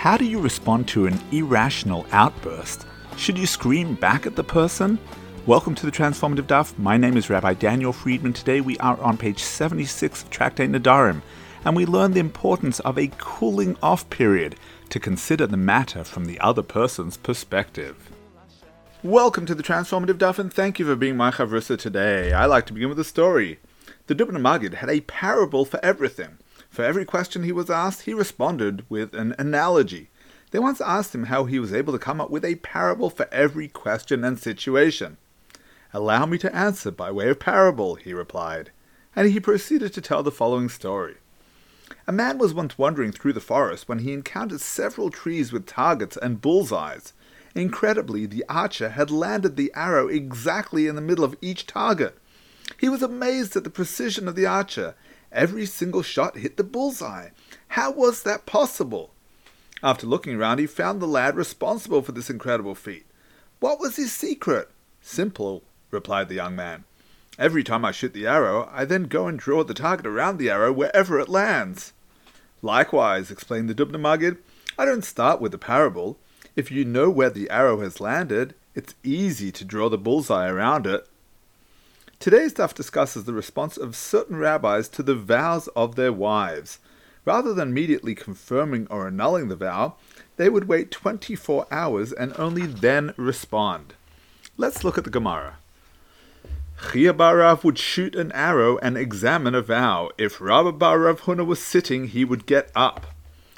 How do you respond to an irrational outburst? Should you scream back at the person? Welcome to the Transformative Daf. My name is Rabbi Daniel Friedman. Today we are on page 76 of Tractate Nedarim, and we learn the importance of a cooling off period to consider the matter from the other person's perspective. Welcome to the Transformative Daf, and thank you for being my chavrusa today. I like to begin with a story. The Dubno Maggid had a parable for everything. For every question he was asked, he responded with an analogy. They once asked him how he was able to come up with a parable for every question and situation. Allow me to answer by way of parable, he replied, and he proceeded to tell the following story. A man was once wandering through the forest when he encountered several trees with targets and bullseyes. Incredibly, the archer had landed the arrow exactly in the middle of each target. He was amazed at the precision of the archer Every single shot hit the bullseye. How was that possible? After looking around, he found the lad responsible for this incredible feat. What was his secret? Simple, replied the young man. Every time I shoot the arrow, I then go and draw the target around the arrow wherever it lands. Likewise, explained the Dubno Maggid, I don't start with the parable. If you know where the arrow has landed, it's easy to draw the bullseye around it. Today's daf discusses the response of certain rabbis to the vows of their wives. Rather than immediately confirming or annulling the vow, they would wait 24 hours and only then respond. Let's look at the Gemara. Chia would shoot an arrow and examine a vow. If Rabba Bar Rav Huna was sitting, he would get up.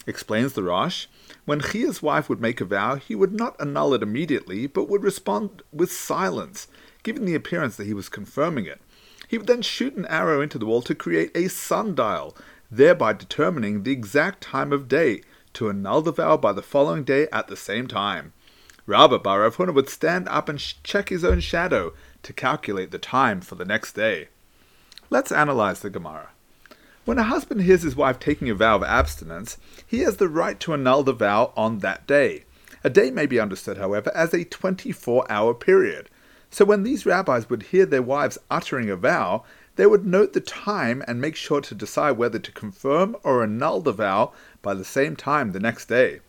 Explains the Rosh. When Chia's wife would make a vow, he would not annul it immediately, but would respond with silence giving the appearance that he was confirming it. He would then shoot an arrow into the wall to create a sundial, thereby determining the exact time of day to annul the vow by the following day at the same time. Rabba Bar Rav Huna would stand up and check his own shadow to calculate the time for the next day. Let's analyze the Gemara. When a husband hears his wife taking a vow of abstinence, he has the right to annul the vow on that day. A day may be understood, however, as a 24 hour period. So when these rabbis would hear their wives uttering a vow, they would note the time and make sure to decide whether to confirm or annul the vow by the same time the next day.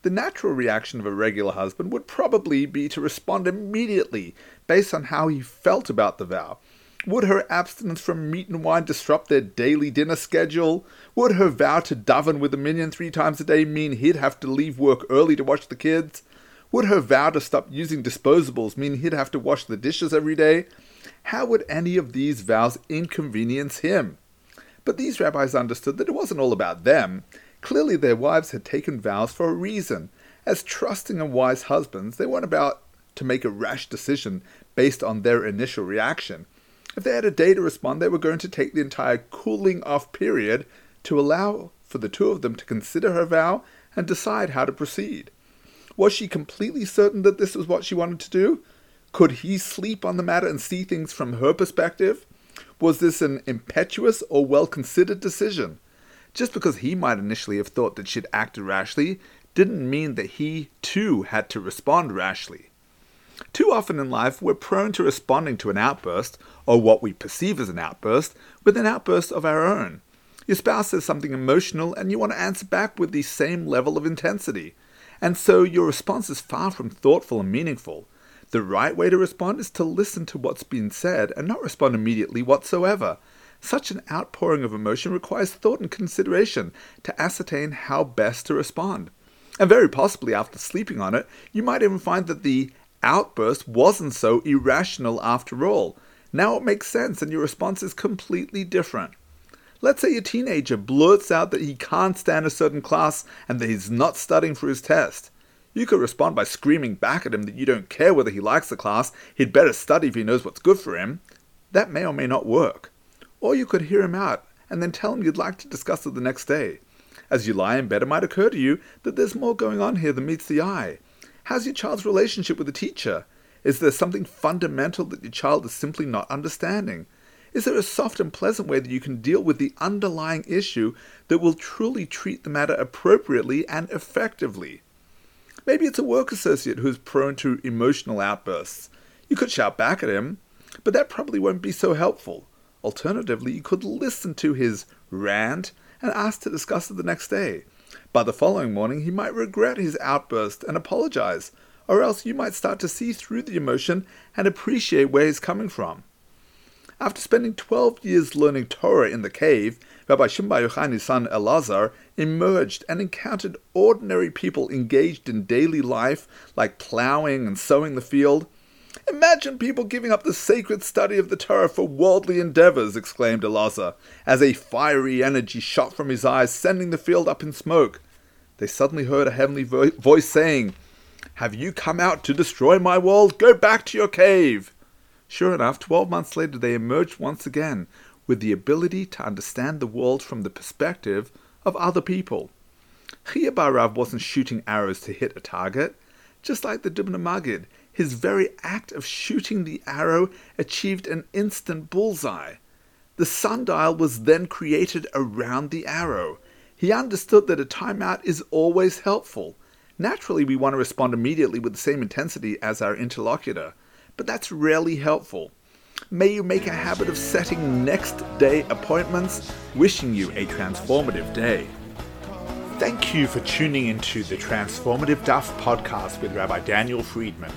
The natural reaction of a regular husband would probably be to respond immediately based on how he felt about the vow. Would her abstinence from meat and wine disrupt their daily dinner schedule? Would her vow to daven with a minyan three times a day mean he'd have to leave work early to watch the kids? Would her vow to stop using disposables mean he'd have to wash the dishes every day? How would any of these vows inconvenience him? But these rabbis understood that it wasn't all about them. Clearly, their wives had taken vows for a reason. As trusting and wise husbands, they weren't about to make a rash decision based on their initial reaction. If they had a day to respond, they were going to take the entire cooling off period to allow for the two of them to consider her vow and decide how to proceed. Was she completely certain that this was what she wanted to do? Could he sleep on the matter and see things from her perspective? Was this an impetuous or well considered decision? Just because he might initially have thought that she'd acted rashly didn't mean that he, too, had to respond rashly. Too often in life, we're prone to responding to an outburst, or what we perceive as an outburst, with an outburst of our own. Your spouse says something emotional, and you want to answer back with the same level of intensity and so your response is far from thoughtful and meaningful. The right way to respond is to listen to what's been said and not respond immediately whatsoever. Such an outpouring of emotion requires thought and consideration to ascertain how best to respond. And very possibly after sleeping on it, you might even find that the outburst wasn't so irrational after all. Now it makes sense and your response is completely different. Let's say a teenager blurts out that he can't stand a certain class and that he's not studying for his test. You could respond by screaming back at him that you don't care whether he likes the class, he'd better study if he knows what's good for him. That may or may not work. Or you could hear him out and then tell him you'd like to discuss it the next day. As you lie in bed, it might occur to you that there's more going on here than meets the eye. How's your child's relationship with the teacher? Is there something fundamental that your child is simply not understanding? Is there a soft and pleasant way that you can deal with the underlying issue that will truly treat the matter appropriately and effectively? Maybe it's a work associate who's prone to emotional outbursts. You could shout back at him, but that probably won't be so helpful. Alternatively, you could listen to his rant and ask to discuss it the next day. By the following morning he might regret his outburst and apologize, or else you might start to see through the emotion and appreciate where he's coming from. After spending 12 years learning Torah in the cave, Rabbi Shimon bar Yochai's son Elazar emerged and encountered ordinary people engaged in daily life, like plowing and sowing the field. Imagine people giving up the sacred study of the Torah for worldly endeavors, exclaimed Elazar, as a fiery energy shot from his eyes, sending the field up in smoke. They suddenly heard a heavenly vo- voice saying, Have you come out to destroy my world? Go back to your cave! Sure enough, 12 months later, they emerged once again with the ability to understand the world from the perspective of other people. Chia Bar Rav wasn't shooting arrows to hit a target. Just like the Dubno Maggid, his very act of shooting the arrow achieved an instant bullseye. The sundial was then created around the arrow. He understood that a timeout is always helpful. Naturally, we want to respond immediately with the same intensity as our interlocutor but that's rarely helpful. May you make a habit of setting next day appointments, wishing you a transformative day. Thank you for tuning into the Transformative Daf podcast with Rabbi Daniel Friedman.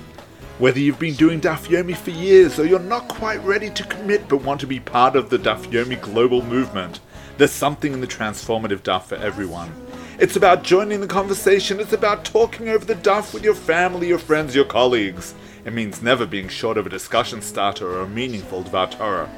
Whether you've been doing Daf Yomi for years or you're not quite ready to commit but want to be part of the Daf Yomi global movement, there's something in the Transformative Daf for everyone. It's about joining the conversation, it's about talking over the Daf with your family, your friends, your colleagues. It means never being short of a discussion starter or a meaningful Dvar Torah.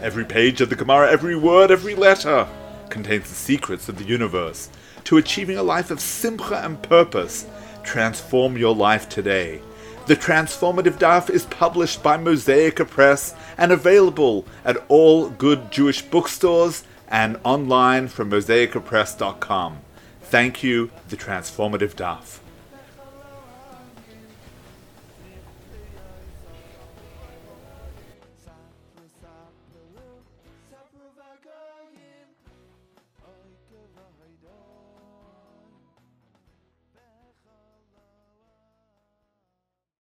Every page of the Gemara, every word, every letter contains the secrets of the universe. To achieving a life of simcha and purpose, transform your life today. The Transformative Daf is published by Mosaica Press and available at all good Jewish bookstores and online from mosaicapress.com. Thank you, The Transformative Daf.